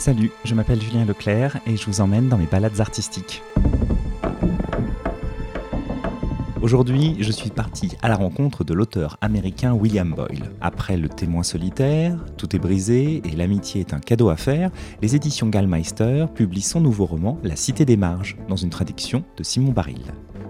Salut, je m'appelle Julien Leclerc et je vous emmène dans mes balades artistiques. Aujourd'hui, je suis parti à la rencontre de l'auteur américain William Boyle. Après Le témoin solitaire, Tout est brisé et L'amitié est un cadeau à faire, les éditions Gallmeister publient son nouveau roman La cité des marges, dans une traduction de Simon Baril.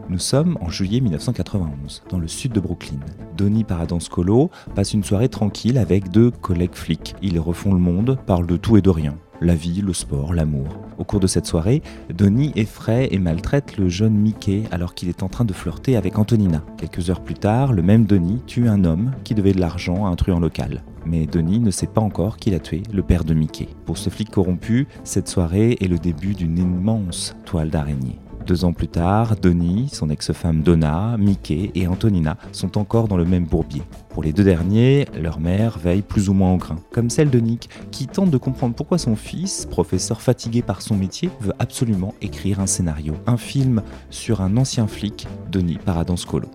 Nous sommes en juillet 1991, dans le sud de Brooklyn. Donny Paradanskolo passe une soirée tranquille avec deux collègues flics. Ils refont le monde, parlent de tout et de rien la vie, le sport, l'amour. Au cours de cette soirée, Donnie effraie et maltraite le jeune Mickey alors qu'il est en train de flirter avec Antonina. Quelques heures plus tard, le même Donnie tue un homme qui devait de l'argent à un truand local. Mais Donnie ne sait pas encore qu'il a tué le père de Mickey. Pour ce flic corrompu, cette soirée est le début d'une immense toile d'araignée. Deux ans plus tard, Donnie, son ex-femme Donna, Mickey et Antonina sont encore dans le même bourbier. Pour les deux derniers, leur mère veille plus ou moins en grain, comme celle de Nick, qui tente de comprendre pourquoi son fils, professeur fatigué par son métier, veut absolument écrire un scénario, un film sur un ancien flic, Denis Paradanskolo.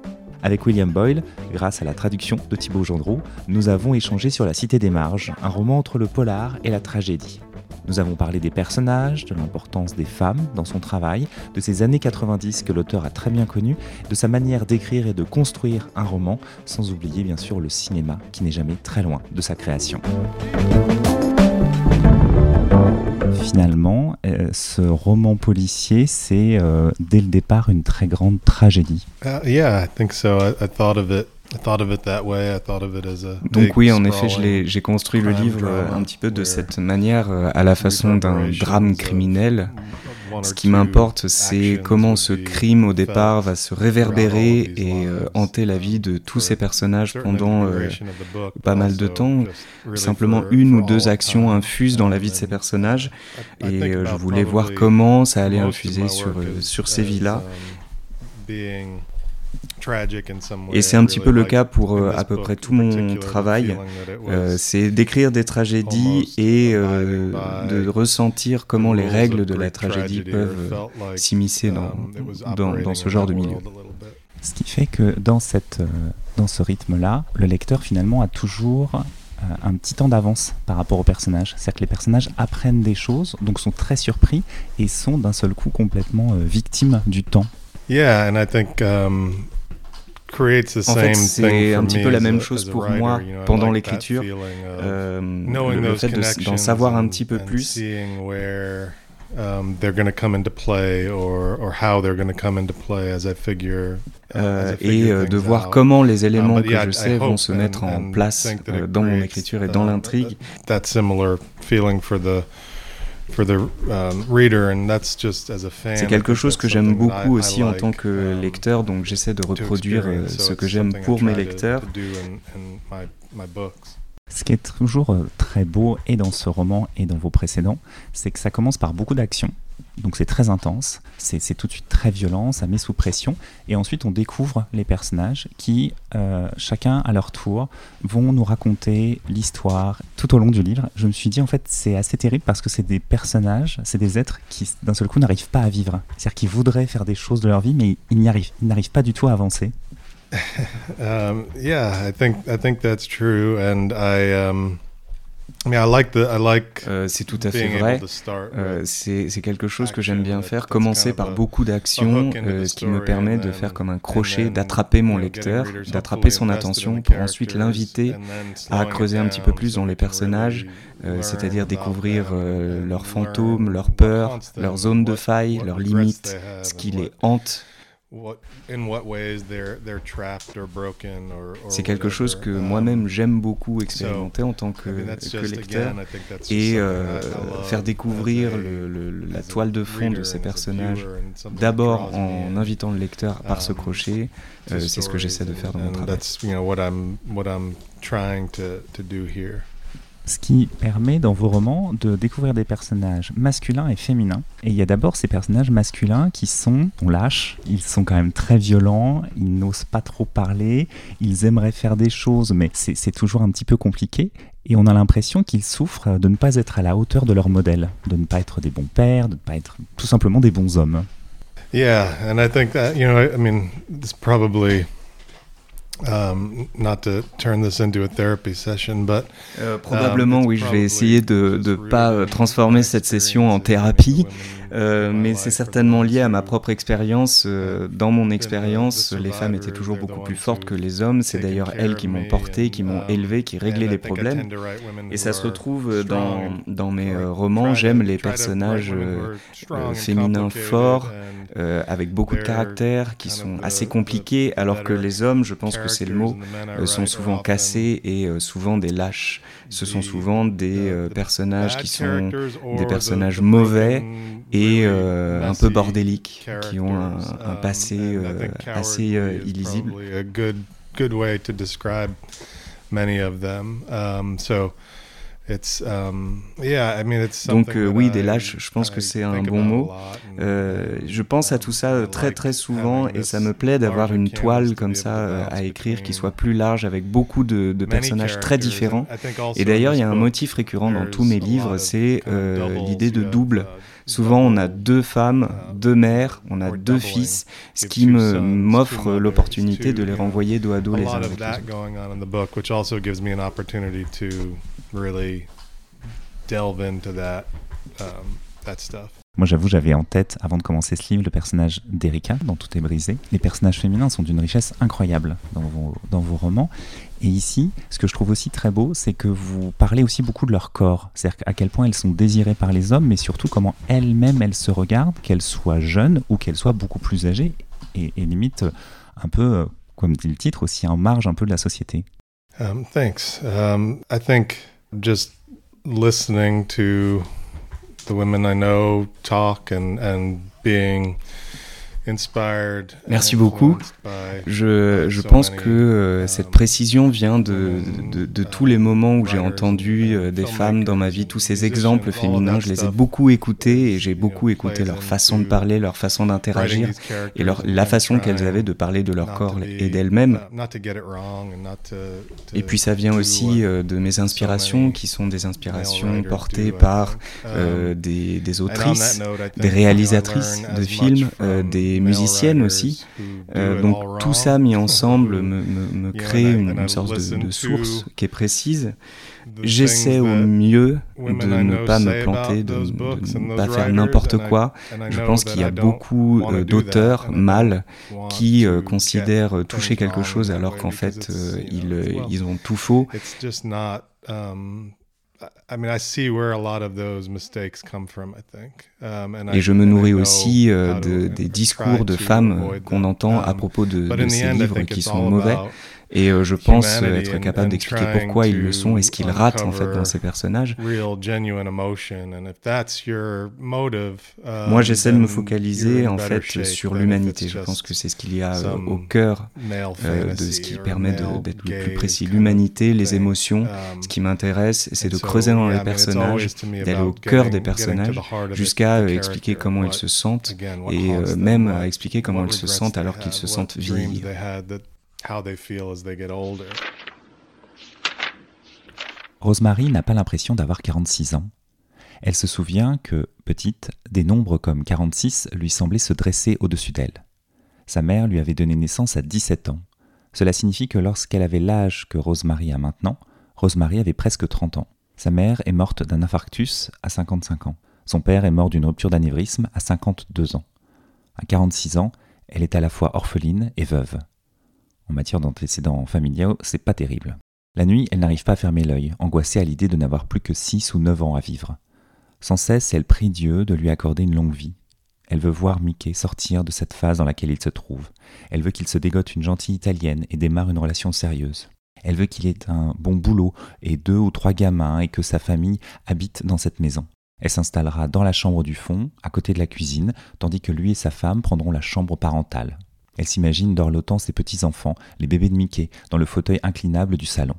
Avec William Boyle, grâce à la traduction de Thibaut Gendreau, nous avons échangé sur La Cité des Marges, un roman entre le polar et la tragédie. Nous avons parlé des personnages, de l'importance des femmes dans son travail, de ces années 90 que l'auteur a très bien connues, de sa manière d'écrire et de construire un roman, sans oublier bien sûr le cinéma qui n'est jamais très loin de sa création. Finalement, euh, ce roman policier, c'est euh, dès le départ une très grande tragédie. Uh, donc oui, en effet, j'ai construit le livre un petit peu de cette manière, euh, à la façon d'un drame criminel. Ce qui m'importe, c'est comment ce crime au départ va se réverbérer et euh, hanter la vie de tous ces personnages pendant euh, pas mal de temps. Simplement une ou deux actions infusent dans la vie de ces personnages et je voulais voir comment ça allait infuser sur, sur ces vies-là. Et c'est un petit peu le cas pour euh, à peu près tout mon travail. Euh, c'est d'écrire des tragédies et euh, de ressentir comment les règles de la tragédie peuvent s'immiscer dans, um, dans, ce genre de milieu. Ce qui fait que dans, cette, dans ce rythme-là, le lecteur finalement a toujours un petit temps d'avance par rapport aux personnages. C'est-à-dire que les personnages apprennent des choses, donc sont très surpris et sont d'un seul coup complètement victimes du temps. Yeah, and I think um, en fait, c'est un petit peu la même chose pour moi pendant l'écriture. Euh, le, fait d'en savoir un petit peu plus. et de voir comment les éléments que je sais vont se mettre en place euh, dans mon écriture et dans uh, l'intrigue. C'est quelque chose que j'aime beaucoup aussi en tant que um, lecteur, donc j'essaie de reproduire euh, ce que j'aime pour mes lecteurs. Ce qui est toujours euh, très beau et dans ce roman et dans vos précédents, c'est que ça commence par beaucoup d'action donc c'est très intense, c'est tout de suite très violent, ça met sous pression. Et ensuite on découvre les personnages qui, euh, chacun à leur tour, vont nous raconter l'histoire tout au long du livre. Je me suis dit en fait c'est assez terrible parce que c'est des personnages, c'est des êtres qui d'un seul coup n'arrivent pas à vivre. C'est-à-dire qu'ils voudraient faire des choses de leur vie mais ils n'y arrivent, ils n'arrivent pas du tout à avancer. um, yeah, I think I think that's true, and I um, euh, c'est tout à fait vrai. Euh, c'est quelque chose que j'aime bien faire, commencer par beaucoup d'actions, euh, ce qui me permet de faire comme un crochet, d'attraper mon lecteur, d'attraper son attention pour ensuite l'inviter à creuser un petit peu plus dans les personnages, c'est-à-dire découvrir leurs fantômes, leurs peurs, leurs zones de faille, leurs limites, ce qui les hante c'est quelque chose que moi-même j'aime beaucoup expérimenter en tant que, lecteur et euh, faire découvrir la toile de fond de ces personnages d'abord en invitant le lecteur par ce um, crochet, euh, c'est ce que j'essaie de faire dans mon travail ce qui permet dans vos romans de découvrir des personnages masculins et féminins. Et il y a d'abord ces personnages masculins qui sont, on lâche, ils sont quand même très violents, ils n'osent pas trop parler, ils aimeraient faire des choses, mais c'est toujours un petit peu compliqué. Et on a l'impression qu'ils souffrent de ne pas être à la hauteur de leur modèle, de ne pas être des bons pères, de ne pas être tout simplement des bons hommes. Yeah, and I think that, you know, I mean, it's probably Um, not to turn this into a therapy session, but euh, probablement um, oui, je vais essayer de ne pas euh, transformer cette session en thérapie. Euh, mais c'est certainement lié à ma propre expérience. Euh, dans mon expérience, les femmes étaient toujours beaucoup plus fortes que les hommes. C'est d'ailleurs elles qui m'ont porté, qui m'ont élevé, qui réglaient les problèmes. Et ça se retrouve dans, dans mes euh, romans. J'aime les personnages féminins forts, avec beaucoup de caractère, qui sont assez compliqués, alors que les hommes, je pense que c'est le mot, sont souvent cassés et souvent des lâches. Ce sont souvent des personnages qui sont des personnages mauvais et euh, un peu bordéliques, qui ont un, un um, passé euh, assez euh, illisible. good way to describe many of them. Um, so Um, Donc euh, oui, des lâches, je pense que c'est un bon mot. Euh, je pense à tout ça très très souvent et ça me plaît d'avoir une toile comme ça à écrire qui soit plus large avec beaucoup de, de personnages très différents. Et d'ailleurs, il y a un motif récurrent dans tous mes livres, c'est l'idée de double. Souvent, on a deux femmes, deux mères, on a deux fils, ce qui m'offre l'opportunité de les renvoyer dos à dos les uns avec les autres Moi, j'avoue, j'avais en tête, avant de commencer ce livre, le personnage d'Erika, dans Tout est brisé. Les personnages féminins sont d'une richesse incroyable dans vos, romans. Et ici, ce que je trouve aussi très beau, c'est que vous parlez aussi beaucoup de leur corps. C'est-à-dire à quel point elles sont désirées par les hommes, mais surtout comment elles-mêmes elles se regardent, qu'elles soient jeunes ou qu'elles soient beaucoup plus âgées, et, et limite un peu, euh, comme dit le titre, aussi en marge un peu de la société. Um, thanks. Um, I think just listening to the women I know talk and, and being Merci beaucoup. Je, je pense que euh, cette précision vient de, de, de, tous les moments où j'ai entendu euh, des femmes dans ma vie, tous ces exemples féminins. Je les ai beaucoup écoutés et j'ai beaucoup écouté leur façon de parler, leur façon d'interagir et leur, la façon qu'elles avaient de parler de leur corps et d'elles-mêmes. Et puis ça vient aussi euh, de mes inspirations qui sont des inspirations portées par des, des autrices, des réalisatrices de films, des musicienne aussi. Euh, donc tout ça mis ensemble me, me, crée une, sorte de, source qui est précise. J'essaie au mieux de ne pas me planter, de, ne pas faire n'importe quoi. Je pense qu'il y a beaucoup euh, d'auteurs mâles qui euh, considèrent toucher quelque chose alors qu'en fait ils, ils ont tout faux. Et je me nourris aussi euh, de, des discours de femmes qu'on entend à um, propos de, de ces livres qui sont mauvais. Et euh, je pense être capable d'expliquer pourquoi ils le sont et ce qu'ils ratent en fait dans ces personnages. Uh, Moi, j'essaie de me focaliser en fait sur l'humanité. Je pense que c'est ce qu'il y a euh, au cœur euh, de ce qui permet d'être le plus précis. L'humanité, les émotions. Um, ce qui m'intéresse, c'est de creuser dans les personnages, d'aller au cœur des personnages, jusqu'à expliquer comment ils se sentent et même à expliquer comment ils se sentent alors qu'ils se sentent vieillis. Rosemary n'a pas l'impression d'avoir 46 ans. Elle se souvient que, petite, des nombres comme 46 lui semblaient se dresser au-dessus d'elle. Sa mère lui avait donné naissance à 17 ans. Cela signifie que lorsqu'elle avait l'âge que Rosemary a maintenant, Rosemary avait presque 30 ans. Sa mère est morte d'un infarctus à 55 ans. Son père est mort d'une rupture d'anévrisme à 52 ans. À 46 ans, elle est à la fois orpheline et veuve. En matière d'antécédents familiaux, c'est pas terrible. La nuit, elle n'arrive pas à fermer l'œil, angoissée à l'idée de n'avoir plus que 6 ou 9 ans à vivre. Sans cesse, elle prie Dieu de lui accorder une longue vie. Elle veut voir Mickey sortir de cette phase dans laquelle il se trouve. Elle veut qu'il se dégote une gentille italienne et démarre une relation sérieuse. Elle veut qu'il ait un bon boulot et deux ou trois gamins et que sa famille habite dans cette maison. Elle s'installera dans la chambre du fond, à côté de la cuisine, tandis que lui et sa femme prendront la chambre parentale. Elle s'imagine dorlotant ses petits-enfants, les bébés de Mickey, dans le fauteuil inclinable du salon.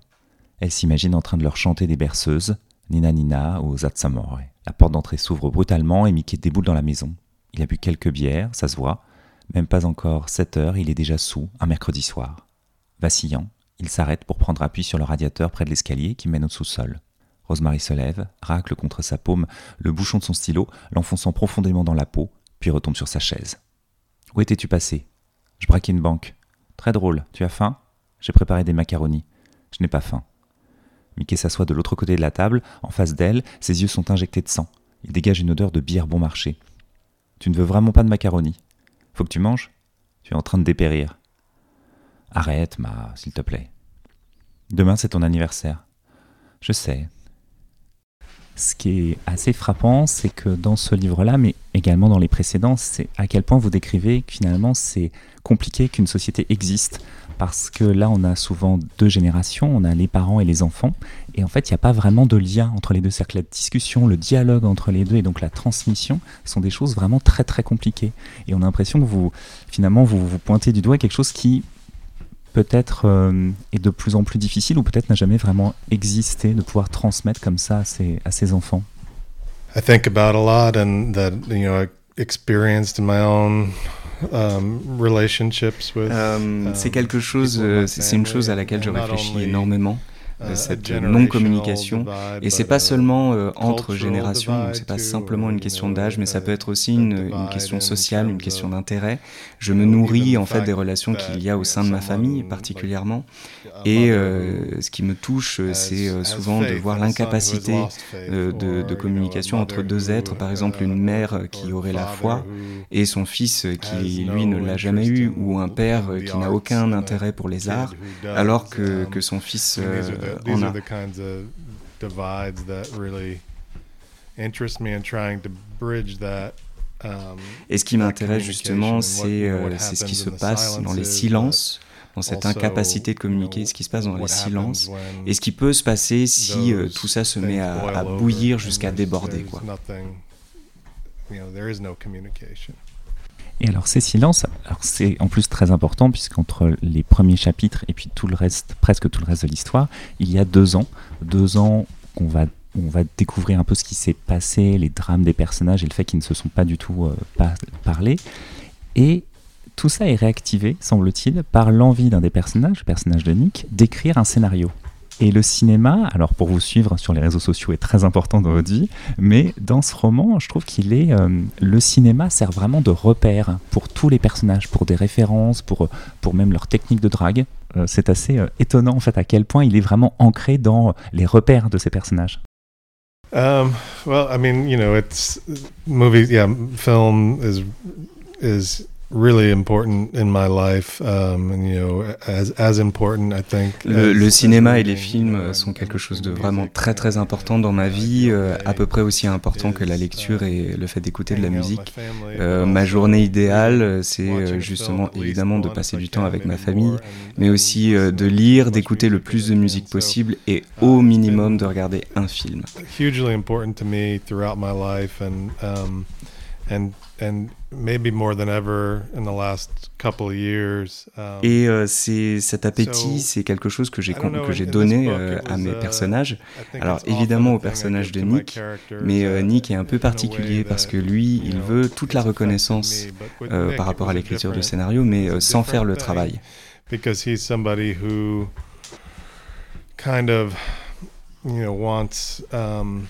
Elle s'imagine en train de leur chanter des berceuses, Nina Nina ou Zatsamore. La porte d'entrée s'ouvre brutalement et Mickey déboule dans la maison. Il a bu quelques bières, ça se voit. Même pas encore 7 heures, il est déjà sous, un mercredi soir. Vacillant, il s'arrête pour prendre appui sur le radiateur près de l'escalier qui mène au sous-sol. Rosemary se lève, racle contre sa paume le bouchon de son stylo, l'enfonçant profondément dans la peau, puis retombe sur sa chaise. Où étais-tu passé? Je braquais une banque. Très drôle. Tu as faim? J'ai préparé des macaronis. Je n'ai pas faim. Mickey s'assoit de l'autre côté de la table, en face d'elle, ses yeux sont injectés de sang. Il dégage une odeur de bière bon marché. Tu ne veux vraiment pas de macaroni? Faut que tu manges? Tu es en train de dépérir. Arrête, ma, s'il te plaît. Demain, c'est ton anniversaire. Je sais. Ce qui est assez frappant, c'est que dans ce livre-là, mais également dans les précédents, c'est à quel point vous décrivez que finalement c'est compliqué qu'une société existe parce que là, on a souvent deux générations, on a les parents et les enfants, et en fait, il n'y a pas vraiment de lien entre les deux. Que la discussion, le dialogue entre les deux, et donc la transmission, sont des choses vraiment très très compliquées. Et on a l'impression que vous, finalement, vous, vous pointez du doigt quelque chose qui peut-être euh, est de plus en plus difficile, ou peut-être n'a jamais vraiment existé, de pouvoir transmettre comme ça à ses, à ses enfants? I think about a lot, and that you know, I experienced in my own Um, relationships with, um, c'est quelque chose, euh, c'est une chose à laquelle je réfléchis énormément. Euh, cette non-communication. Et c'est pas seulement euh, entre générations, c'est pas simplement une question d'âge, mais ça peut être aussi une, une question sociale, une question d'intérêt. Je me nourris en fait des relations qu'il y a au sein de ma famille particulièrement. Et euh, ce qui me touche, c'est souvent de voir l'incapacité de, de, communication entre deux êtres, par exemple une mère qui aurait la foi et son fils qui lui ne l'a jamais eu, ou un père qui n'a aucun intérêt pour les arts, alors que, que son fils these are the kinds of divides that really interest me in trying to bridge that. Um, Et ce qui m'intéresse justement, c'est euh, ce qui se passe dans les silences, dans cette incapacité de communiquer, ce qui se passe dans les silences, et ce qui peut se passer si euh, tout ça se met à, à bouillir jusqu'à déborder. Quoi. Et alors ces silences, c'est en plus très important puisqu'entre les premiers chapitres et puis tout le reste, presque tout le reste de l'histoire, il y a deux ans, deux ans qu'on on va découvrir un peu ce qui s'est passé, les drames des personnages et le fait qu'ils ne se sont pas du tout euh, pas parlé. Et tout ça est réactivé, semble-t-il, par l'envie d'un des personnages, le personnage de Nick, d'écrire un scénario. Et le cinéma, alors pour vous suivre sur les réseaux sociaux, est très important dans votre vie, mais dans ce roman, je trouve qu'il est. Euh, le cinéma sert vraiment de repère pour tous les personnages, pour des références, pour, pour même leur technique de drague. Euh, c'est assez euh, étonnant en fait à quel point il est vraiment ancré dans les repères de ces personnages. Um, well, I mean, you know, it's movies, yeah, film is is really important in my life, um, and, you know, as, as important, I think. Le, le, cinéma et les films sont quelque chose de vraiment très très important dans ma vie, euh, à peu près aussi important que la lecture et le fait d'écouter de la musique. Euh, ma journée idéale, c'est euh, justement évidemment de passer du temps avec ma famille, mais aussi euh, de lire, d'écouter le plus de musique possible et au minimum de regarder un film. Hugely important to me throughout my life, and um, and and maybe more than ever in the last couple of years. Et euh, c'est cet appétit, c'est quelque chose que j'ai que j'ai donné euh, à mes uh, personnages. Alors évidemment au personnage de Nick, mais euh, Nick est un peu particulier parce que lui, il veut toute la reconnaissance euh, par rapport à l'écriture de scénario, mais sans faire le travail. Because he's somebody who kind of, you know, wants. Um,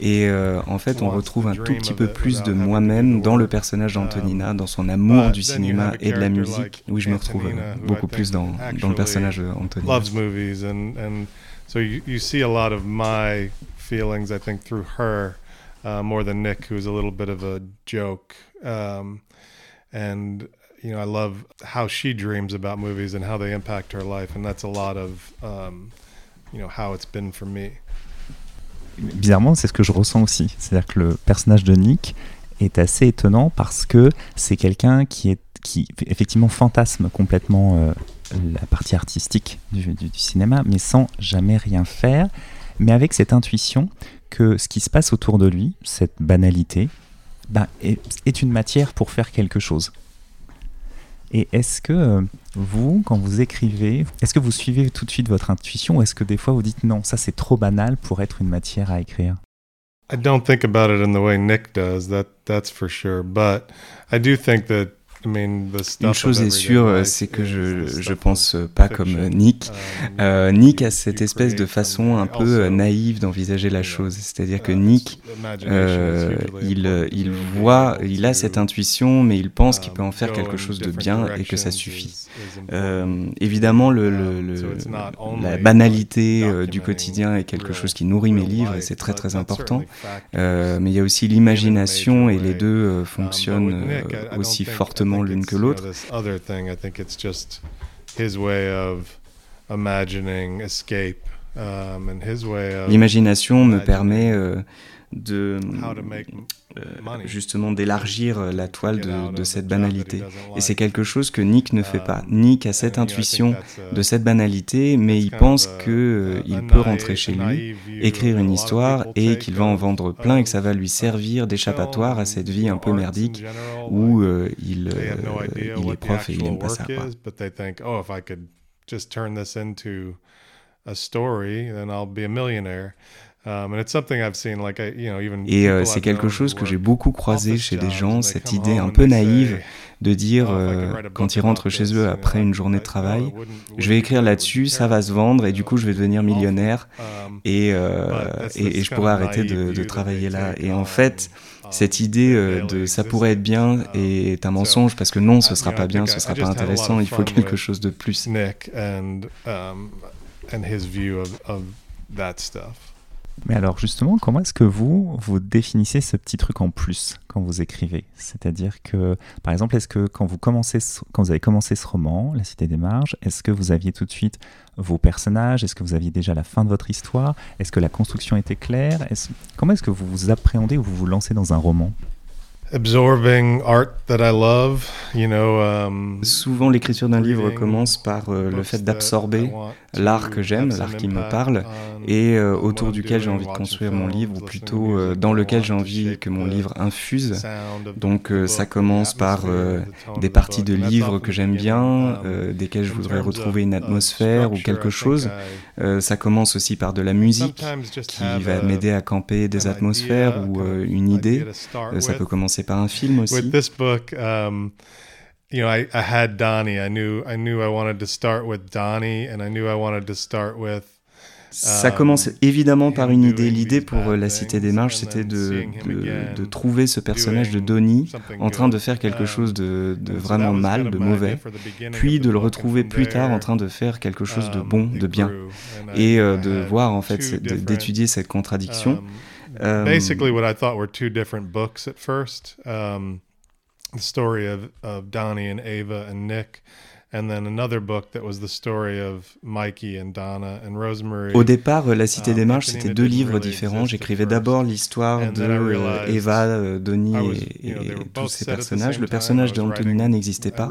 et euh, en fait, on retrouve un tout petit peu plus de moi-même dans le personnage d'Antonina, dans son amour du cinéma et de la musique. Oui, je me retrouve euh, beaucoup plus dans, dans le personnage d'Antonina. loves movies and, and so you, you see a lot of my feelings, I think, through her uh, more than Nick, who's a little bit of a joke. Um, and you know, I love how she dreams about movies and how they impact her life, and that's a lot of um, you know how it's been for me bizarrement, c'est ce que je ressens aussi. C'est-à-dire que le personnage de Nick est assez étonnant parce que c'est quelqu'un qui effectivement fantasme complètement euh, la partie artistique du, cinéma, mais sans jamais rien faire, mais avec cette intuition que ce qui se passe autour de lui, cette banalité, bah, est, une matière pour faire quelque chose. Et est-ce que euh, vous, quand vous écrivez, est-ce que vous suivez tout de suite votre intuition ou est-ce que des fois vous dites non, ça c'est trop banal pour être une matière à écrire? I don't think about it in the way Nick does, that, that's for sure. But I do think that Une chose est sûre, c'est que je je pense pas comme Nick. Um, euh, Nick a cette espèce de façon un peu naïve d'envisager la chose. C'est-à-dire que uh, Nick, euh, il, il voit, il a cette intuition, mais il pense qu'il peut en faire quelque chose de bien et que ça suffit. Euh, évidemment, le, le, la banalité euh, du quotidien est quelque chose qui nourrit mes livres et c'est très très important. Euh, mais il y a aussi l'imagination et les deux fonctionnent aussi fortement l'une que l'autre. L'imagination me permet de euh, justement d'élargir euh, la toile de, cette banalité. Et c'est quelque chose que Nick ne fait pas. Um, Nick a cette intuition de cette banalité, mais il pense qu'il euh, peut rentrer chez lui, écrire une histoire et qu'il va en vendre plein et que ça va lui servir d'échappatoire à cette vie un peu merdique où il, il est prof et il n'aime pas ça. Et c'est quelque chose que j'ai beaucoup croisé chez des gens, cette idée un peu naïve de dire, oh, euh, quand ils rentrent chez eux après une journée de travail, je vais écrire là-dessus, ça va se vendre, et du coup je vais devenir millionnaire, um, et, euh, et, je pourrais arrêter de, travailler là. Et en fait, cette idée euh, de ça pourrait être bien um, est un mensonge, parce que non, ce sera pas bien, ce sera pas intéressant, il faut quelque chose de plus. Mais alors justement, comment est-ce que vous, vous définissez ce petit truc en plus quand vous écrivez? C'est-à-dire que, par exemple, est-ce que quand vous, commencez, quand vous avez commencé ce roman, La Cité des Marges, est-ce que vous aviez tout de suite vos personnages? Est-ce que vous aviez déjà la fin de votre histoire? Est-ce que la construction était claire? Comment est-ce que vous vous appréhendez ou vous vous lancez dans un roman? Absorbing art that I love, you know, um, Souvent, l'écriture d'un livre commence par euh, le fait d'absorber l'art que j'aime, l'art qui me parle, et euh, autour duquel j'ai envie de construire mon livre, ou plutôt euh, dans lequel j'ai envie que mon livre infuse. Donc, ça commence par des parties de livres que j'aime bien, um, desquelles je voudrais retrouver une uh, atmosphère ou quelque chose. ça commence aussi par de la musique qui va m'aider à camper des atmosphères ou une idée. ça peut commencer c'est pas un film aussi. With this book, um, you know, I, I had Donnie. I knew I knew I wanted to start with Donnie, and I knew I wanted to start with Ça commence évidemment par une idée. L'idée pour La Cité des Marges, c'était de, de, trouver ce personnage de Donnie en train de faire quelque chose de, de, vraiment mal, de mauvais, puis de le retrouver plus tard en train de faire quelque chose de bon, de bien, et euh, de voir en fait, d'étudier cette contradiction. Um, Basically, what I thought were two different books at first. Um, the story of, of Donnie and Ava and Nick, Au départ, La Cité des Marches, c'était deux livres différents. J'écrivais d'abord l'histoire de euh, Eva, euh, Donnie et, tous ces personnages. Le personnage d'Antonina n'existait pas.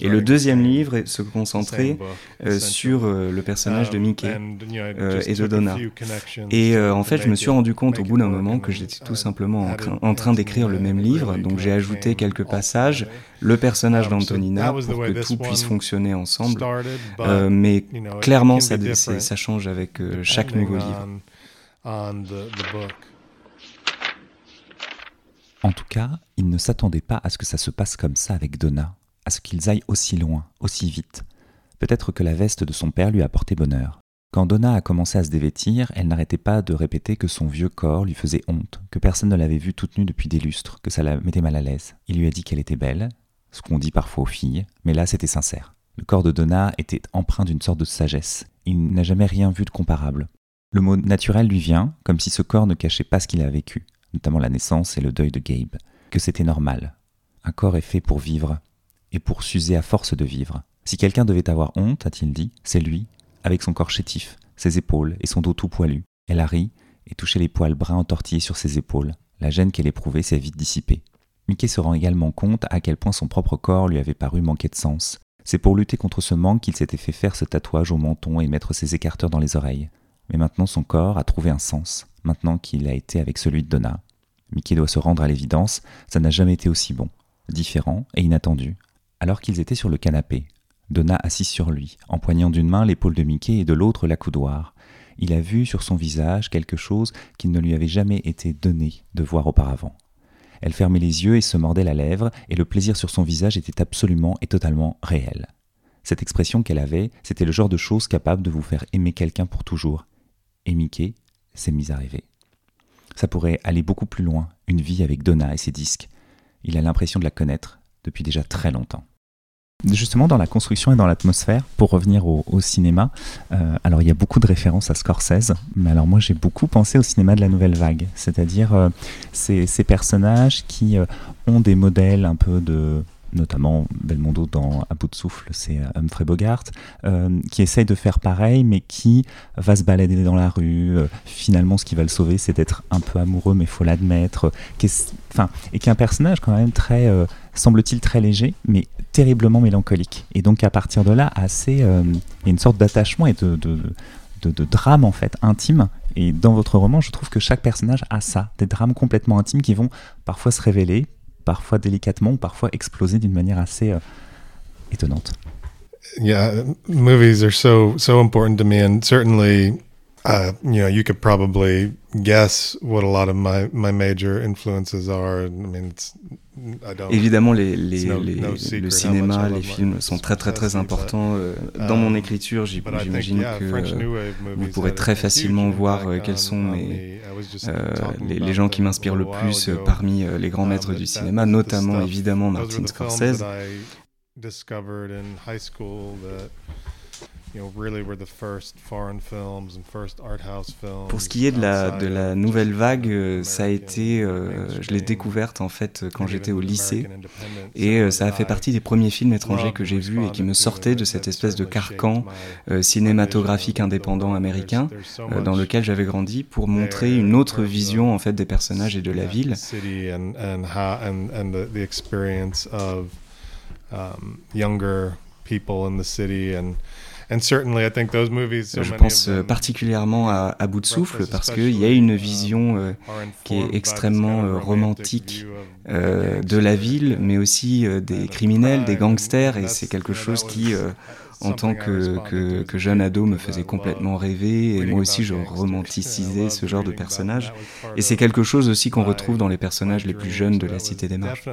Et le deuxième livre se concentrait euh, sur le personnage de um, Mickey et de Donna. Et en fait, je me suis rendu compte au bout d'un moment que j'étais tout simplement en train d'écrire le même livre. Donc j'ai ajouté quelques passages le personnage um, d'Antonina pour que tout puisse fonctionner ensemble. Euh, mais clairement, ça, ça, change avec euh, chaque nouveau livre. En tout cas, il ne s'attendait pas à ce que ça se passe comme ça avec Donna, à ce qu'ils aillent aussi loin, aussi vite. Peut-être que la veste de son père lui a porté bonheur. Quand Donna a commencé à se dévêtir, elle n'arrêtait pas de répéter que son vieux corps lui faisait honte, que personne ne l'avait vue toute nue depuis des lustres, que ça la mettait mal à l'aise. Il lui a dit qu'elle était belle, ce qu'on dit parfois aux filles, mais là c'était sincère. Le corps de Donna était empreint d'une sorte de sagesse. Il n'a jamais rien vu de comparable. Le mot naturel lui vient, comme si ce corps ne cachait pas ce qu'il a vécu, notamment la naissance et le deuil de Gabe, que c'était normal. Un corps est fait pour vivre, et pour s'user à force de vivre. Si quelqu'un devait avoir honte, a-t-il dit, c'est lui, avec son corps chétif, ses épaules et son dos tout poilu. Elle a ri et touché les poils bruns entortillés sur ses épaules. La gêne qu'elle éprouvait s'est vite dissipée. Mickey se rend également compte à quel point son propre corps lui avait paru manquer de sens. C'est pour lutter contre ce manque qu'il s'était fait faire ce tatouage au menton et mettre ses écarteurs dans les oreilles. Mais maintenant son corps a trouvé un sens, maintenant qu'il a été avec celui de Donna. Mickey doit se rendre à l'évidence, ça n'a jamais été aussi bon, différent et inattendu. Alors qu'ils étaient sur le canapé, Donna assis sur lui, empoignant d'une main l'épaule de Mickey et de l'autre l'accoudoir. Il a vu sur son visage quelque chose qu'il ne lui avait jamais été donné de voir auparavant. Elle fermait les yeux et se mordait la lèvre, et le plaisir sur son visage était absolument et totalement réel. Cette expression qu'elle avait, c'était le genre de chose capable de vous faire aimer quelqu'un pour toujours. Et Mickey s'est mis à rêver. Ça pourrait aller beaucoup plus loin, une vie avec Donna et ses disques. Il a l'impression de la connaître depuis déjà très longtemps. Justement, dans la construction et dans l'atmosphère, pour revenir au, cinéma, euh, alors il y a beaucoup de références à Scorsese, mais alors moi j'ai beaucoup pensé au cinéma de la nouvelle vague, c'est-à-dire euh, ces, personnages qui euh, ont des modèles un peu de notamment Belmondo dans À bout de souffle, c'est euh, Humphrey Bogart, euh, qui essaye de faire pareil, mais qui va se balader dans la rue. Euh, finalement, ce qui va le sauver, c'est d'être un peu amoureux, mais il faut l'admettre. Enfin, et qui est un personnage quand même très, semble-t-il, très léger, mais terriblement mélancolique. Et donc, à partir de là, assez, il y a une sorte d'attachement et de, de, de, drame en fait intime. Et dans votre roman, je trouve que chaque personnage a ça, des drames complètement intimes qui vont parfois se révéler, parfois délicatement, parfois exploser d'une manière assez euh, étonnante. Yeah, movies are so so important to me, and certainly, uh, you know, you could probably guess what a lot of my my major influences are. I mean, it's Évidemment, les, les, les, le cinéma, les films sont très très très importants. Euh, dans mon um, écriture, j'imagine que euh, vous pourrez très facilement voir euh, quels sont mes, les, gens qui m'inspirent le plus parmi les grands um, maîtres du cinéma, notamment évidemment Martin Scorsese. Pour ce qui est de la, de la nouvelle vague, euh, ça a été, euh, je l'ai découverte en fait quand j'étais au lycée, et euh, ça a fait partie des premiers films étrangers que j'ai vus et qui me sortaient de cette espèce de carcan cinématographique indépendant américain dans lequel j'avais grandi pour montrer une autre vision en fait des personnages et de la ville. Je pense euh, particulièrement à, à, Bout de souffle parce qu'il y a une vision euh, qui est extrêmement euh, romantique de la ville, mais aussi des criminels, des gangsters, et c'est quelque chose qui, en tant que, que, que, jeune ado, me faisait complètement rêver, et moi aussi je romanticisais ce genre de personnage. Et c'est quelque chose aussi qu'on retrouve dans les personnages les plus jeunes de la Cité des Marches.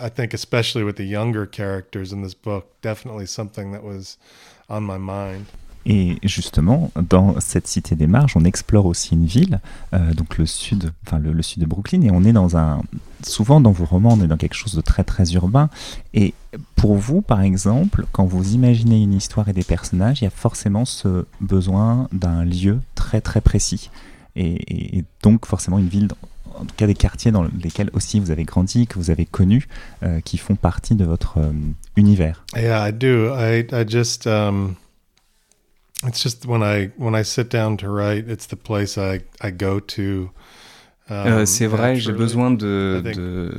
I think especially with the younger characters in this book, definitely something that was on my mind. Et justement, dans cette cité des marges, on explore aussi une ville, euh, donc le sud, enfin le, sud de Brooklyn, et on est dans un, souvent dans vos romans, on est dans quelque chose de très très urbain. Et pour vous, par exemple, quand vous imaginez une histoire et des personnages, il y a forcément ce besoin d'un lieu très très précis, et, et donc forcément une ville en tout cas des quartiers dans lesquels aussi vous avez grandi, que vous avez connus, euh, qui font partie de votre euh, univers. Yeah, I do. I, I just, um, it's just when I when I sit down to write, it's the place I I go to. Euh, um, c'est vrai, j'ai besoin de, de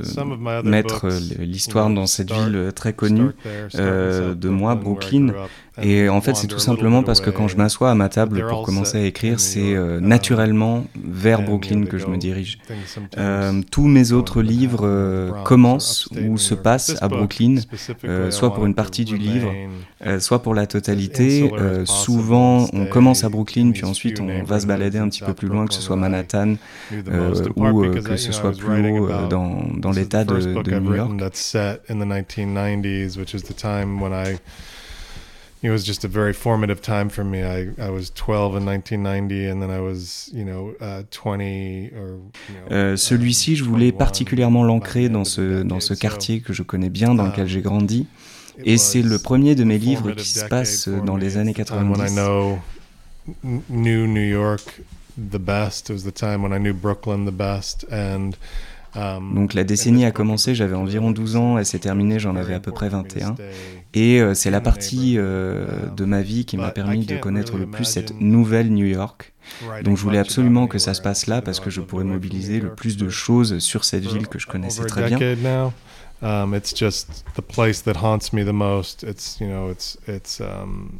mettre l'histoire dans cette ville très connue euh, de moi, Brooklyn, et en fait, c'est tout simplement parce que quand je m'assois à ma table pour commencer à écrire, c'est euh, naturellement vers Brooklyn que je me dirige. Euh, tous mes autres livres euh, commencent ou se passent à Brooklyn, soit pour une partie du livre, soit pour la totalité. souvent, on commence à Brooklyn, puis ensuite on va se balader un petit peu plus loin, que ce soit Manhattan ou que ce soit plus haut dans, dans l'État de, de New York. it was just a very formative time for me. I, I was 12 in 1990 and then I was, you know, uh, 20 or, euh, Celui-ci, je voulais particulièrement l'ancrer dans ce, dans ce quartier que je connais bien, dans lequel j'ai grandi. Et c'est le premier de mes livres qui se passe dans les années 90. New New York the best. It was the time when I knew Brooklyn the best and Donc la décennie a commencé, j'avais environ 12 ans, elle s'est terminée, j'en avais à peu près 21. Et euh, c'est la partie euh, de ma vie qui m'a permis de connaître le plus cette nouvelle New York. Donc je voulais absolument que ça se passe là parce que je pourrais mobiliser le plus de choses sur cette ville que je connaissais très bien. Um, it's just the place that haunts me the most. It's, you know, it's, it's, um,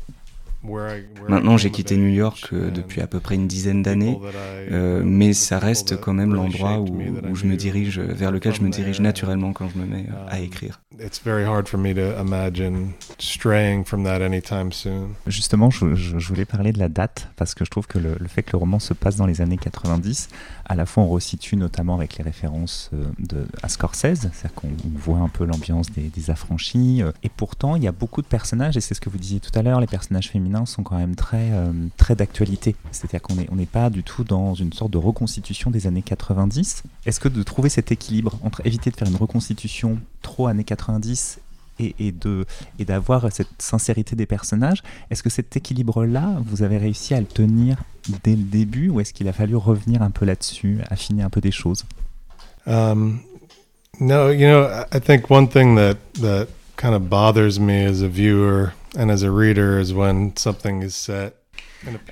Maintenant, j'ai quitté New York euh, depuis à peu près une dizaine d'années, euh, mais ça reste quand même l'endroit où, où, je me dirige, vers lequel je me dirige naturellement quand je me mets euh, à um, écrire. Justement, je, je, voulais parler de la date parce que je trouve que le, le, fait que le roman se passe dans les années 90, à la fois on resitue notamment avec les références de, à Scorsese, c'est-à-dire qu'on voit un peu l'ambiance des, des affranchis, et pourtant il y a beaucoup de personnages, et c'est ce que vous disiez tout à l'heure, les personnages féminins sont quand même très, euh, très d'actualité. C'est-à-dire qu'on n'est on pas du tout dans une sorte de reconstitution des années 90. Est-ce que de trouver cet équilibre entre éviter de faire une reconstitution trop années 90 et, et, de, et d'avoir cette sincérité des personnages, est-ce que cet équilibre-là, vous avez réussi à le tenir dès le début ou est-ce qu'il a fallu revenir un peu là-dessus, affiner un peu des choses? Um, No, you know, I think one thing that, that kind of bothers me as a viewer and as a reader is when something is set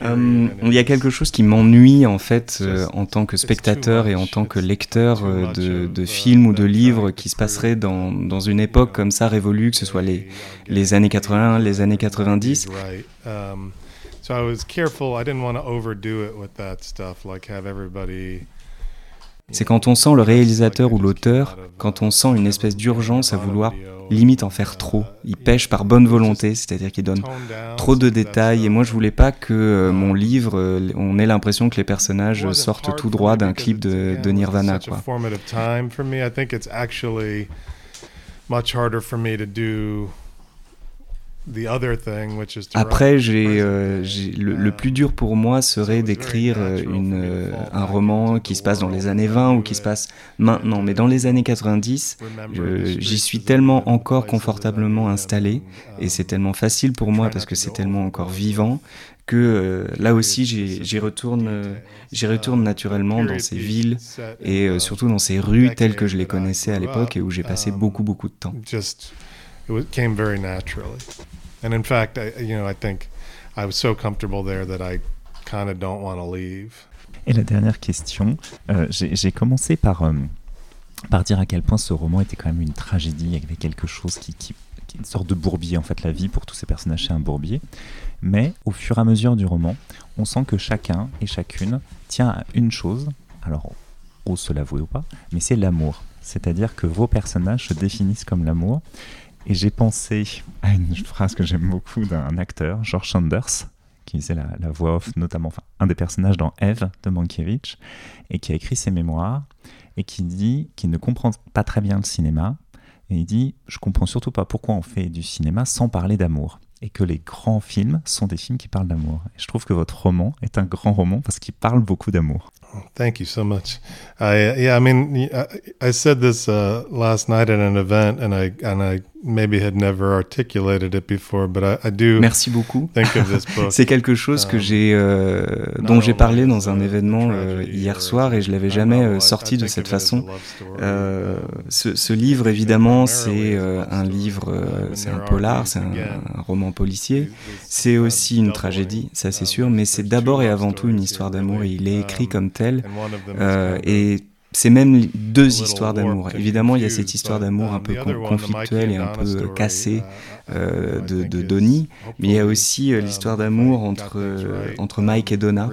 Um, il y a quelque chose qui m'ennuie en fait euh, en tant que spectateur et en tant que lecteur euh, de, de, films ou de livres qui se passeraient dans, dans une époque comme ça révolue, que ce soit les, les années 80, les années 90. Um, so I was careful. I didn't want to overdo it with that stuff, like have everybody c'est quand on sent le réalisateur ou l'auteur, quand on sent une espèce d'urgence à vouloir limite en faire trop. Il pêche par bonne volonté, c'est-à-dire qu'il donne trop de détails. Et moi, je voulais pas que euh, mon livre, euh, on ait l'impression que les personnages sortent tout droit d'un clip de, de Nirvana. Quoi. Après, j'ai, euh, le, plus dur pour moi serait d'écrire euh, une, euh, un roman qui se passe dans les années 20 ou qui se passe maintenant. Mais dans les années 90, j'y suis tellement encore confortablement installé et c'est tellement facile pour moi parce que c'est tellement encore vivant que là aussi j'y retourne, j'y retourne naturellement dans ces villes et surtout dans ces rues telles que je les connaissais à l'époque et où j'ai passé beaucoup beaucoup de temps. It came very naturally. And in fact, I, you know, I think I was so comfortable there that I kind of don't want to leave. Et la dernière question, euh, j'ai commencé par, euh, par dire à quel point ce roman était quand même une tragédie, il y avait quelque chose qui, qui, qui une sorte de bourbier, en fait, la vie pour tous ces personnages, c'est un bourbier. Mais au fur et à mesure du roman, on sent que chacun et chacune tient à une chose, alors ose se l'avouer ou pas, mais c'est l'amour. C'est-à-dire que vos personnages se définissent comme l'amour. Et j'ai pensé à une phrase que j'aime beaucoup d'un acteur, George Sanders, qui faisait la, voix off, notamment enfin, un des personnages dans Eve de Mankiewicz, et qui a écrit ses mémoires, et qui dit qu'il ne comprend pas très bien le cinéma, et il dit Je comprends surtout pas pourquoi on fait du cinéma sans parler d'amour. Et que les grands films sont des films qui parlent d'amour. Et je trouve que votre roman est un grand roman parce qu'il parle beaucoup d'amour. Thank you so much. I, yeah, I mean, I, I said this uh, last night at an event, and I and I maybe had never articulated it before, but I, I do. Merci beaucoup. C'est quelque chose que um, j'ai, euh, dont j'ai parlé dans un événement euh, hier soir et je l'avais jamais euh, sorti de cette façon. Ce, ce, livre, évidemment, c'est un livre, c'est un polar, c'est un, un, roman policier. C'est aussi une tragédie, ça c'est sûr, mais c'est d'abord et avant tout une histoire d'amour il est écrit comme tel. et c'est même deux histoires d'amour. Évidemment, il y a cette histoire d'amour un peu conflictuelle et un peu cassée euh, de, de Donnie, mais il y a aussi euh, l'histoire d'amour entre, euh, entre Mike et Donna.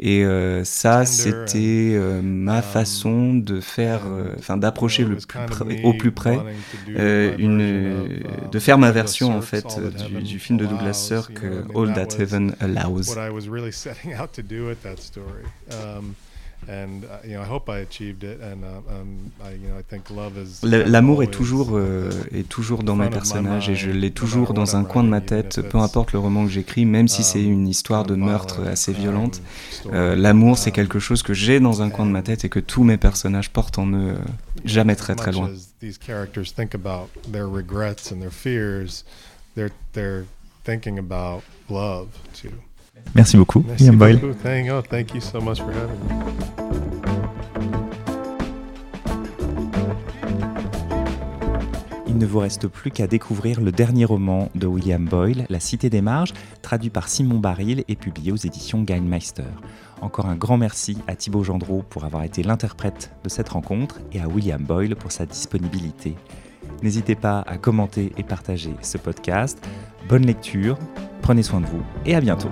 Et ça, c'était ma façon de faire, enfin d'approcher le plus au plus près, une, de faire ma version en fait du, du film de Douglas Sirk, All That Heaven Allows. L'amour est toujours euh, est toujours dans mes personnages et je l'ai toujours dans un coin de ma tête, peu importe le roman que j'écris, même si c'est une histoire de meurtre assez violente. Euh, l'amour, c'est quelque chose que j'ai dans un coin de ma tête et que tous mes personnages portent en eux, euh, jamais très très loin. Merci beaucoup, Merci Boyle. Il ne vous reste plus qu'à découvrir le dernier roman de William Boyle, La Cité des Marges, traduit par Simon Baril et publié aux éditions Geinmeister. Encore un grand merci à Thibaut Gendreau pour avoir été l'interprète de cette rencontre et à William Boyle pour sa disponibilité. N'hésitez pas à commenter et partager ce podcast. Bonne lecture Prenez soin de vous et à bientôt.